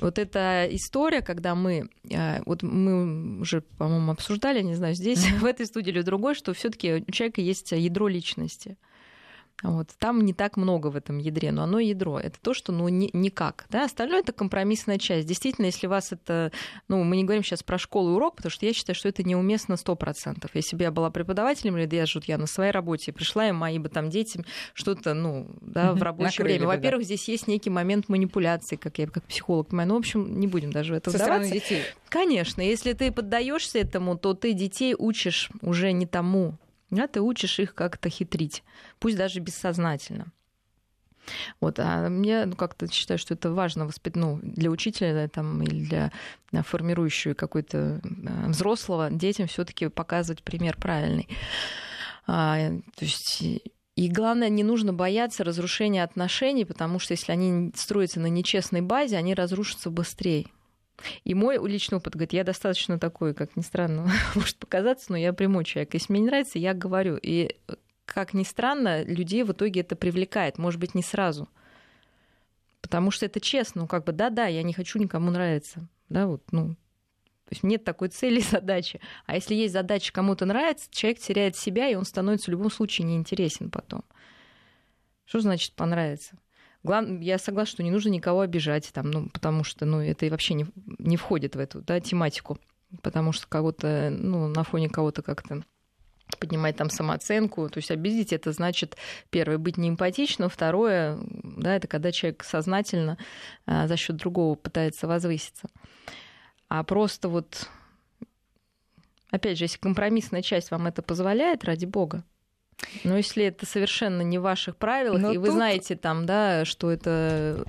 Вот эта история, когда мы, э, вот мы уже, по-моему, обсуждали, не знаю, здесь, в этой студии или другой, что все таки у человека есть ядро личности. Вот. Там не так много в этом ядре, но оно ядро. Это то, что ну, ни, никак. Да? Остальное это компромиссная часть. Действительно, если вас это... Ну, мы не говорим сейчас про школу и урок, потому что я считаю, что это неуместно 100%. Если бы я была преподавателем, или я, я на своей работе пришла, и мои бы там детям что-то, ну, да, в рабочее время. Во-первых, здесь есть некий момент манипуляции, как я как психолог понимаю. Ну, в общем, не будем даже в это Со вдаваться. детей. Конечно, если ты поддаешься этому, то ты детей учишь уже не тому, да, ты учишь их как-то хитрить, пусть даже бессознательно. Вот, а мне ну, как-то считаю, что это важно воспит... ну, для учителя там, или для формирующего какой-то э, взрослого детям все-таки показывать пример правильный. А, то есть и главное, не нужно бояться разрушения отношений, потому что если они строятся на нечестной базе, они разрушатся быстрее. И мой личный опыт говорит, я достаточно такой, как ни странно, *laughs* может показаться, но я прямой человек. Если мне не нравится, я говорю. И, как ни странно, людей в итоге это привлекает. Может быть, не сразу. Потому что это честно. Ну, как бы, да-да, я не хочу никому нравиться. Да, вот, ну, то есть нет такой цели и задачи. А если есть задача кому-то нравится, человек теряет себя, и он становится в любом случае неинтересен потом. Что значит понравится? Главное, я согласна, что не нужно никого обижать, там, ну, потому что ну, это вообще не, не входит в эту да, тематику. Потому что кого-то, ну, на фоне кого-то как-то поднимать там самооценку. То есть обидеть это значит, первое, быть неэмпатичным, второе, да, это когда человек сознательно а, за счет другого пытается возвыситься. А просто вот, опять же, если компромиссная часть вам это позволяет, ради бога, но если это совершенно не в ваших правилах, Но и вы знаете там, да, что это,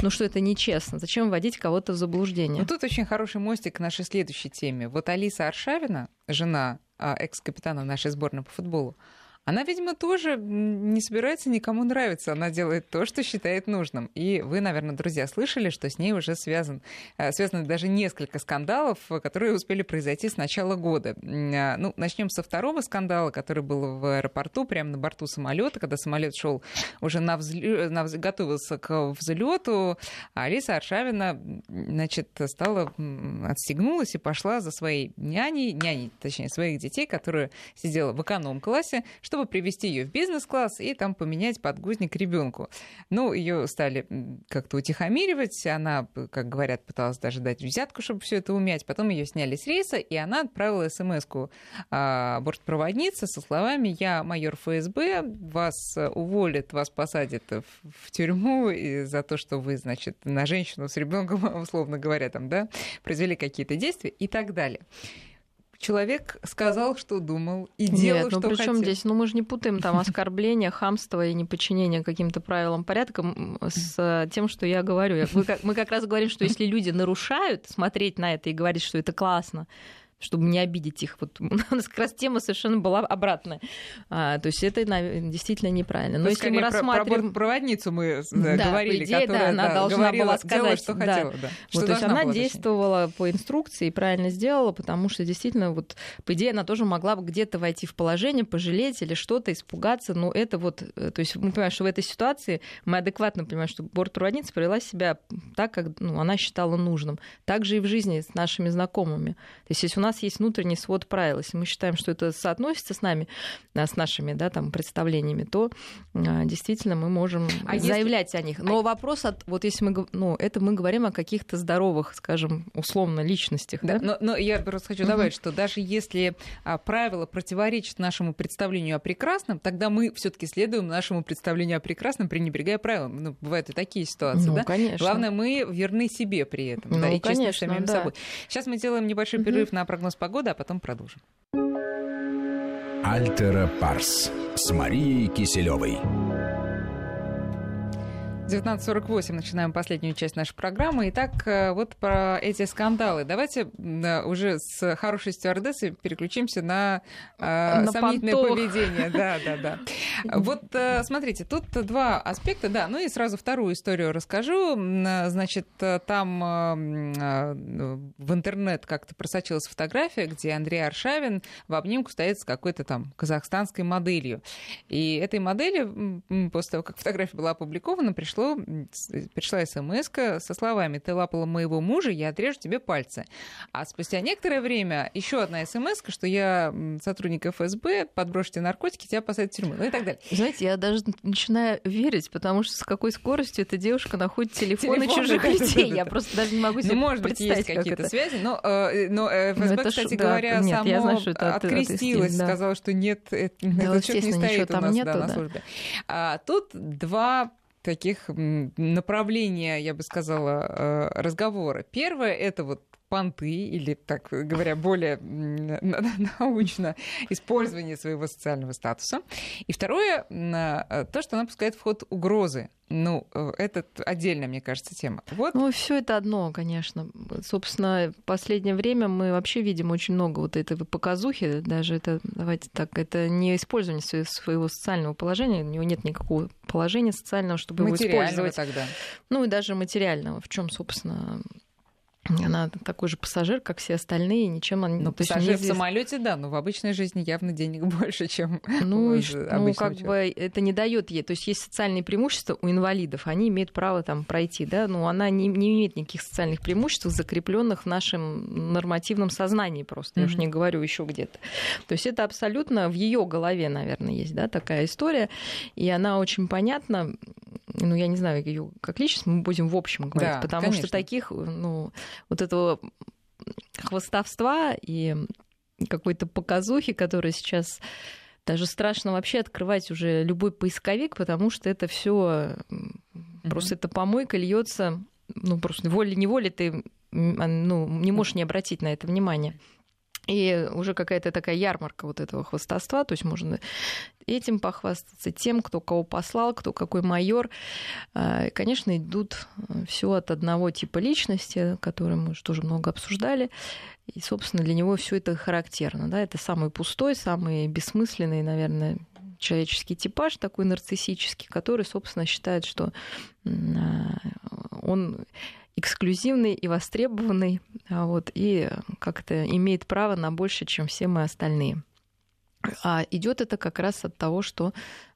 ну, что это нечестно, зачем вводить кого-то в заблуждение? Ну, тут очень хороший мостик к нашей следующей теме. Вот Алиса Аршавина, жена а, экс-капитана нашей сборной по футболу, она, видимо, тоже не собирается никому нравиться. Она делает то, что считает нужным. И вы, наверное, друзья, слышали, что с ней уже связан, э, связаны даже несколько скандалов, которые успели произойти с начала года. Э, ну, начнем со второго скандала, который был в аэропорту, прямо на борту самолета, когда самолет шел уже на взлё... на... готовился к взлету. Алиса Аршавина, значит, стала отстегнулась и пошла за своей няней, няней, точнее, своих детей, которая сидела в эконом-классе, чтобы привести ее в бизнес-класс и там поменять подгузник ребенку. Ну, ее стали как-то утихомиривать, она, как говорят, пыталась даже дать взятку, чтобы все это умять. Потом ее сняли с рейса, и она отправила смс-ку а, бортпроводнице со словами «Я майор ФСБ, вас уволят, вас посадят в, в тюрьму за то, что вы, значит, на женщину с ребенком, *laughs* условно говоря, там, да, произвели какие-то действия и так далее человек сказал, что думал, и делал, Нет, ну, что при хотел. здесь? Ну, мы же не путаем там *laughs* оскорбление, хамство и неподчинение каким-то правилам порядка с тем, что я говорю. Мы как, мы как раз говорим, что если люди нарушают, смотреть на это и говорить, что это классно, чтобы не обидеть их. Вот *laughs* у нас как раз тема совершенно была обратная. А, то есть это действительно неправильно. Но если мы рассматриваем... Про проводницу мы да, да, говорили, идее, которая да, она да, должна говорила, была сказать, делала, что да. хотела. Да. Что вот, то есть она действовала точнее. по инструкции и правильно сделала, потому что действительно, вот, по идее, она тоже могла бы где-то войти в положение, пожалеть или что-то, испугаться. Но это вот... Э, то есть мы понимаем, что в этой ситуации мы адекватно понимаем, что бортпроводница провела себя так, как ну, она считала нужным. Так же и в жизни с нашими знакомыми. То есть если у нас нас есть внутренний свод правил. Если мы считаем, что это соотносится с нами, с нашими да, там, представлениями, то действительно мы можем а заявлять если... о них. Но а... вопрос, от, вот если мы, ну, это мы говорим о каких-то здоровых, скажем, условно, личностях. Да, да? Но, но я просто хочу добавить, что даже если а, правила противоречат нашему представлению о прекрасном, тогда мы все-таки следуем нашему представлению о прекрасном, пренебрегая правилам. Ну, бывают и такие ситуации, ну, да? Конечно. Главное, мы верны себе при этом, ну, да, и конечно, честны самим да. собой. Сейчас мы делаем небольшой перерыв на прогноз погоды, а потом продолжим. Альтера Парс с Марией Киселевой. 19.48 начинаем последнюю часть нашей программы. Итак, э, вот про эти скандалы. Давайте уже с хорошей стюардессы переключимся на, э, на сомнительное понтов. поведение. Да, да, да. Вот э, смотрите, тут два аспекта, да, ну и сразу вторую историю расскажу. Значит, там в интернет как-то просочилась фотография, где Андрей Аршавин в обнимку стоит с какой-то там казахстанской моделью. И этой модели, после того, как фотография была опубликована, пришло пришло, пришла смс со словами «Ты лапала моего мужа, я отрежу тебе пальцы». А спустя некоторое время еще одна смс что я сотрудник ФСБ, подброшу тебе наркотики, тебя посадят в тюрьму, ну и так далее. Знаете, я даже начинаю верить, потому что с какой скоростью эта девушка находит телефоны Телефон, чужих людей. Я просто даже не могу себе ну, может быть, есть какие-то связи, но, э, но э, ФСБ, ну, кстати да, говоря, само открестилась, сказала, что нет, этот человек не стоит у нас на службе. А, тут два таких направления, я бы сказала, э, разговора. Первое это вот понты, или, так говоря, более *laughs* научно использование своего социального статуса. И второе, э, то, что она пускает в ход угрозы. Ну, э, это отдельная, мне кажется, тема. Вот. Ну, все это одно, конечно. Собственно, в последнее время мы вообще видим очень много вот этой показухи, даже это, давайте так, это не использование своего социального положения, у него нет никакого положения социального, чтобы его использовать. тогда. Ну, и даже материального, в чем, собственно, она такой же пассажир, как все остальные, ничем она... Ну, пассажир в самолете, да, но в обычной жизни явно денег *laughs* больше, чем ну, и, ну как человека. бы это не дает ей. То есть есть социальные преимущества у инвалидов, они имеют право там пройти, да, но она не, не имеет никаких социальных преимуществ, закрепленных в нашем нормативном сознании просто. Mm-hmm. Я уж не говорю еще где-то. То есть это абсолютно в ее голове, наверное, есть, да, такая история, и она очень понятна. Ну, я не знаю ее как личность, мы будем в общем говорить, да, потому конечно. что таких, ну, вот этого хвостовства и какой-то показухи, которая сейчас даже страшно вообще открывать уже любой поисковик, потому что это все mm-hmm. просто эта помойка льется, ну просто волей-неволей ты ну, не можешь не обратить на это внимание. И уже какая-то такая ярмарка вот этого хвостовства, то есть можно этим похвастаться, тем, кто кого послал, кто какой майор. А, конечно, идут э, все от одного типа личности, который мы уже тоже много обсуждали. И, собственно, для него все это характерно. Да? Это самый пустой, самый бессмысленный, наверное, человеческий типаж, такой нарциссический, который, собственно, считает, что а, он эксклюзивный и востребованный, а вот, и как-то имеет право на больше, чем все мы остальные. А идет это как раз от того, что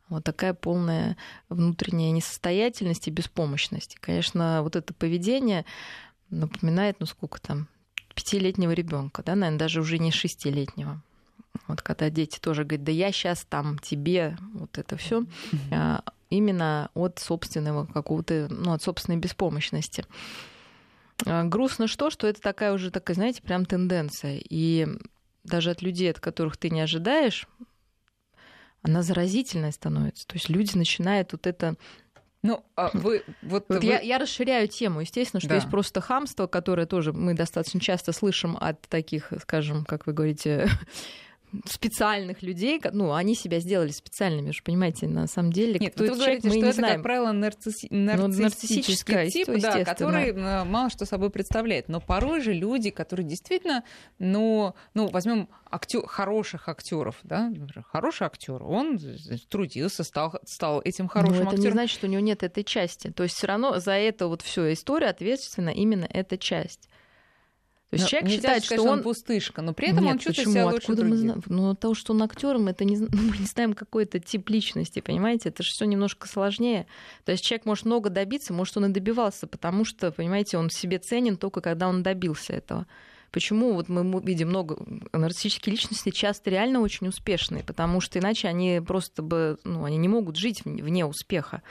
вот такая полная внутренняя несостоятельность и беспомощность. конечно, вот это поведение напоминает, ну сколько там, пятилетнего ребенка, да, наверное, даже уже не шестилетнего. Вот когда дети тоже говорят, да я сейчас там тебе, вот это все, а, именно от собственного какого-то, ну, от собственной беспомощности. А, грустно что, что это такая уже такая, знаете, прям тенденция. И даже от людей, от которых ты не ожидаешь, она заразительная становится. То есть люди начинают вот это ну, а *laughs* вы вот, вот вы... Я, я расширяю тему, естественно, что да. есть просто хамство, которое тоже мы достаточно часто слышим от таких, скажем, как вы говорите, *laughs* специальных людей, ну, они себя сделали специальными, же понимаете, на самом деле. Нет, кто вы говорите, что это, знаем. как правило, нарцисси... Ну, нарциссический тип, да, который э, мало что собой представляет. Но порой же люди, которые действительно, ну, ну возьмем актер, хороших актеров, да, хороший актер, он трудился, стал, стал этим хорошим Но это не значит, что у него нет этой части. То есть все равно за это вот всю историю ответственна именно эта часть. То есть но человек считает, сказать, что он... он пустышка, но при этом Нет, он чувствует почему? себя лучше Откуда других. Мы знаем? Ну, того, что он актер, это не... *laughs* Мы не знаем какой-то тип личности, понимаете? Это же все немножко сложнее. То есть человек может много добиться, может, он и добивался, потому что, понимаете, он себе ценен только когда он добился этого. почему вот мы видим много нарциссических личностей, часто реально очень успешные, потому что иначе они просто бы, ну, они не могут жить вне успеха.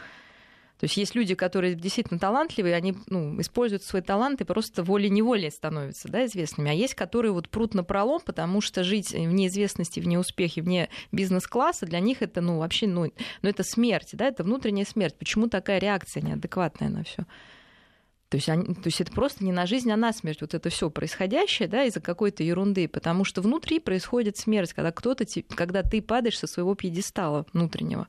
То есть есть люди, которые действительно талантливые, они ну, используют талант и просто волей-неволей становятся да, известными. А есть, которые вот прут на пролом, потому что жить в неизвестности, вне успехи, вне бизнес-класса, для них это ну, вообще ну, ну, это смерть, да, это внутренняя смерть. Почему такая реакция неадекватная на все? То есть, они, то есть это просто не на жизнь, а на смерть. Вот это все происходящее да, из-за какой-то ерунды. Потому что внутри происходит смерть, когда, кто-то, когда ты падаешь со своего пьедестала внутреннего.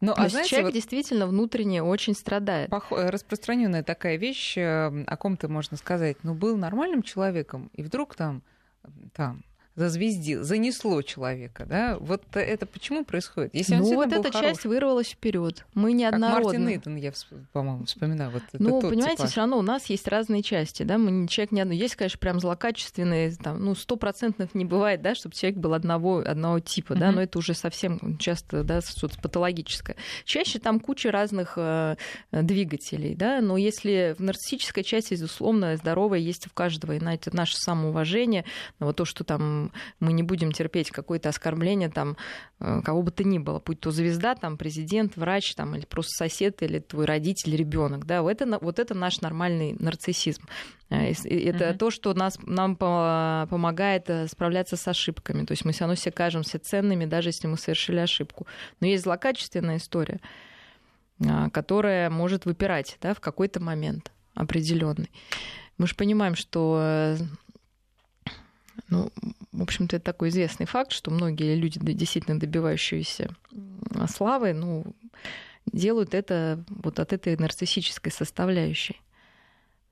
Ну, а знаете, человек вот действительно внутренне очень страдает. Э, распространенная такая вещь, э, о ком-то можно сказать, ну, был нормальным человеком, и вдруг там, там зазвездил, занесло человека, да? Вот это почему происходит? Если ну, вот эта хорош... часть вырвалась вперед. Мы неоднородны. Как Мартин Иден, я, по-моему, вспоминаю. Вот ну, понимаете, все равно у нас есть разные части, да? Мы человек не одно. Есть, конечно, прям злокачественные, там, ну, стопроцентных не бывает, да, чтобы человек был одного, одного типа, mm-hmm. да, но это уже совсем часто, да, что-то патологическое. Чаще там куча разных э, двигателей, да, но если в нарциссической части, безусловно, здоровая есть в каждого, и на это наше самоуважение, вот то, что там мы не будем терпеть какое-то оскорбление там э, кого бы то ни было, будь то звезда, там, президент, врач, там, или просто сосед, или твой родитель, ребенок, да, вот это, вот это наш нормальный нарциссизм. Э, это mm-hmm. то, что нас, нам помогает э, справляться с ошибками. То есть мы все равно все кажемся ценными, даже если мы совершили ошибку. Но есть злокачественная история, которая может выпирать да, в какой-то момент определенный. Мы же понимаем, что ну, в общем-то, это такой известный факт, что многие люди, действительно добивающиеся славы, ну, делают это вот от этой нарциссической составляющей.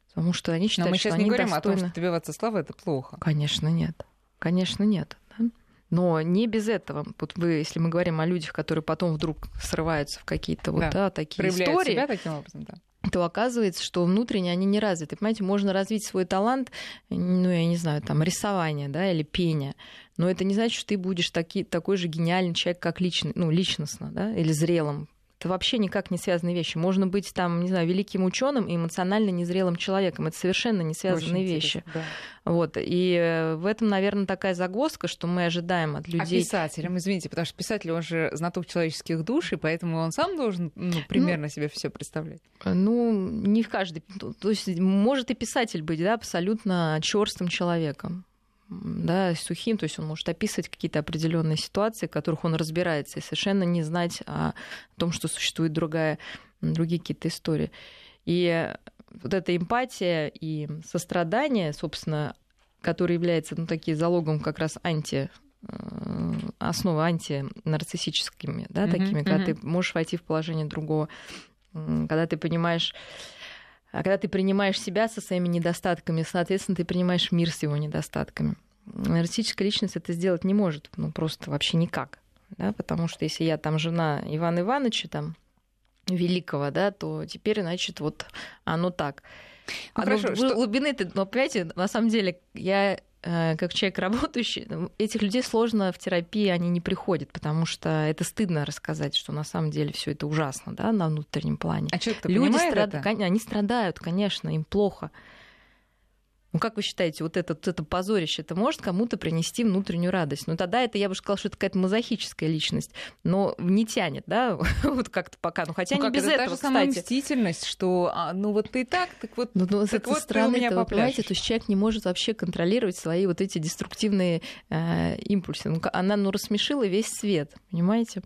Потому что они считают, Но мы сейчас что не говорим достойны... о том, что добиваться славы это плохо. Конечно, нет. Конечно, нет. Да? Но не без этого. Вот вы, если мы говорим о людях, которые потом вдруг срываются в какие-то вот да, да, такие истории, себя таким образом, да то оказывается, что внутренне они не развиты. Понимаете, можно развить свой талант, ну, я не знаю, там, рисование, да, или пение, но это не значит, что ты будешь таки, такой же гениальный человек, как лично, ну, личностно, да, или зрелым это вообще никак не связанные вещи. Можно быть там, не знаю, великим ученым и эмоционально незрелым человеком. Это совершенно не связанные Очень вещи. Да. Вот. И э, в этом, наверное, такая загвоздка, что мы ожидаем от людей. А писателям, извините, потому что писатель, он же знаток человеческих душ, и поэтому он сам должен ну, примерно ну, себе все представлять. Ну, не в каждый. То есть может и писатель быть, да, абсолютно черстым человеком да, сухим, то есть он может описывать какие-то определенные ситуации, в которых он разбирается, и совершенно не знать о том, что существует другая, другие какие-то истории. И вот эта эмпатия и сострадание, собственно, которое является ну, такие залогом как раз анти э, основы антинарциссическими, да, mm-hmm, такими, когда mm-hmm. ты можешь войти в положение другого, когда ты понимаешь, а когда ты принимаешь себя со своими недостатками, соответственно, ты принимаешь мир с его недостатками. Нарциссическая личность это сделать не может, ну просто вообще никак. Да? Потому что если я там жена Ивана Ивановича, там, великого, да, то теперь, значит, вот оно так. Ну, оно хорошо, что... глубины, но, понимаете, на самом деле, я как человек работающий, ну, этих людей сложно в терапии, они не приходят, потому что это стыдно рассказать, что на самом деле все это ужасно, да, на внутреннем плане. А человек Люди страд... это? они страдают, конечно, им плохо. Ну, как вы считаете, вот это, вот это позорище, это может кому-то принести внутреннюю радость? Ну, тогда это, я бы сказала, что это какая-то мазохическая личность, но не тянет, да, *laughs* вот как-то пока. Ну, хотя ну, не без это этого, та же кстати. самая мстительность, что, а, ну, вот ты так, так вот, ну, ну, так вот странно, ты у меня это, понимаете, то есть человек не может вообще контролировать свои вот эти деструктивные э, импульсы. Ну, она, ну, рассмешила весь свет, понимаете?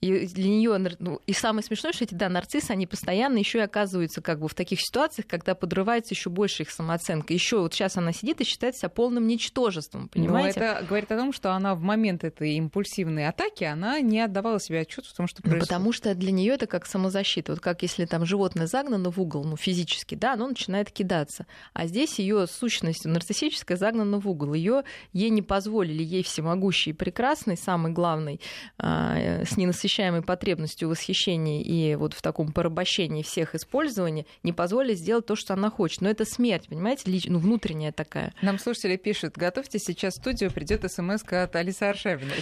И для нее, ну, и самое смешное, что эти да, нарциссы, они постоянно еще и оказываются как бы в таких ситуациях, когда подрывается еще больше их самооценка. Еще вот сейчас она сидит и считает себя полным ничтожеством, ну, понимаете? Но это говорит о том, что она в момент этой импульсивной атаки, она не отдавала себе отчет в том, что ну, происходит. Ну, потому что для нее это как самозащита. Вот как если там животное загнано в угол, ну, физически, да, оно начинает кидаться. А здесь ее сущность нарциссическая загнана в угол. Ее ей не позволили, ей всемогущий и прекрасный, самый главный, а, с ненасыщенной неосвещаемой потребностью в восхищении и вот в таком порабощении всех использований не позволит сделать то, что она хочет. Но это смерть, понимаете, лич... ну, внутренняя такая. Нам слушатели пишут, готовьте сейчас в студию, придет смс от Алисы Аршавина.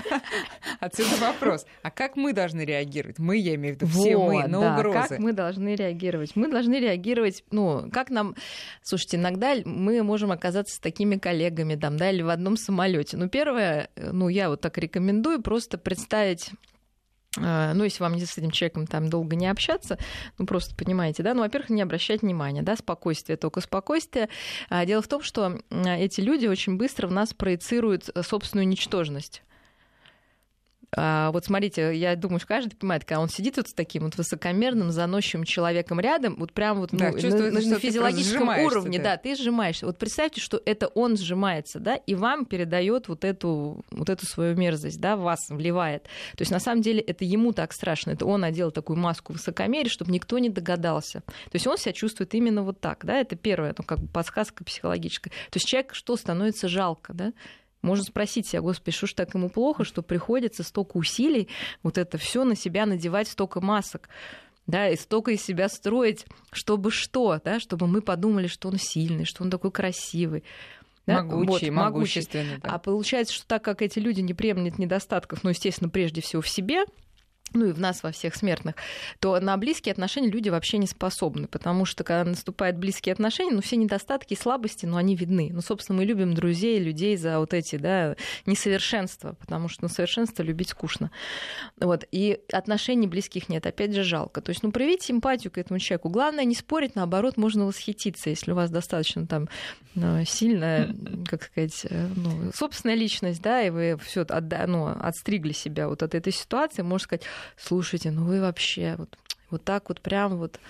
*laughs* Отсюда вопрос. А как мы должны реагировать? Мы, я имею в виду, все мы на угрозы. Как мы должны реагировать? Мы должны реагировать, ну, как нам... Слушайте, иногда мы можем оказаться с такими коллегами, там, да, или в одном самолете. Ну, первое, ну, я вот так рекомендую просто представить ну, если вам не с этим человеком там долго не общаться, ну, просто понимаете, да, ну, во-первых, не обращать внимания, да, спокойствие, только спокойствие. А дело в том, что эти люди очень быстро в нас проецируют э, собственную ничтожность. А, вот смотрите, я думаю, что каждый понимает, когда он сидит вот с таким вот высокомерным, заносчивым человеком рядом, вот прям вот да, ну, на, на физиологическом уровне, да. да, ты сжимаешься. Вот представьте, что это он сжимается, да, и вам передает вот эту, вот эту свою мерзость, да, вас вливает. То есть на самом деле это ему так страшно, это он одел такую маску высокомерия, чтобы никто не догадался. То есть он себя чувствует именно вот так, да, это первое, ну как бы подсказка психологическая. То есть человек что становится жалко, да, можно спросить себя, господи, что ж так ему плохо, что приходится столько усилий вот это все на себя надевать, столько масок да, и столько из себя строить, чтобы что, да, чтобы мы подумали, что он сильный, что он такой красивый. Да? Могучий, вот, могущественный. Да. А получается, что так как эти люди не приемлют недостатков, ну, естественно, прежде всего в себе, ну и в нас, во всех смертных, то на близкие отношения люди вообще не способны, потому что когда наступают близкие отношения, ну все недостатки и слабости, ну они видны. Ну, собственно, мы любим друзей, людей за вот эти, да, несовершенства, потому что, ну, совершенство любить скучно. Вот, и отношений близких нет, опять же, жалко. То есть, ну, проявить симпатию к этому человеку. Главное не спорить, наоборот, можно восхититься, если у вас достаточно там ну, сильная, как сказать, э, ну, собственная личность, да, и вы все ну, отстригли себя вот от этой ситуации, можно сказать, слушайте, ну вы вообще вот, вот так вот прям вот,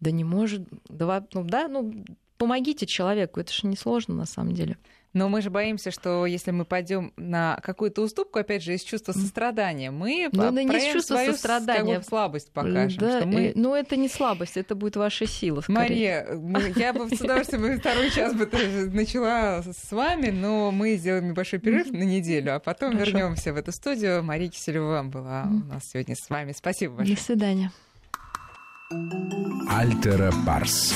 да не может, да, ну да, ну помогите человеку, это же несложно на самом деле. Но мы же боимся, что если мы пойдем на какую-то уступку, опять же, из чувства сострадания, мы ну, да не из чувства свою сострадания. Как бы, слабость покажем. Да, что мы... Но это не слабость, это будет ваша сила. Скорее. Мария, я бы с удовольствием второй час бы начала с вами, но мы сделаем небольшой перерыв на неделю, а потом вернемся в эту студию. Мария Киселева была у нас сегодня с вами. Спасибо большое. До свидания. Альтера Парс.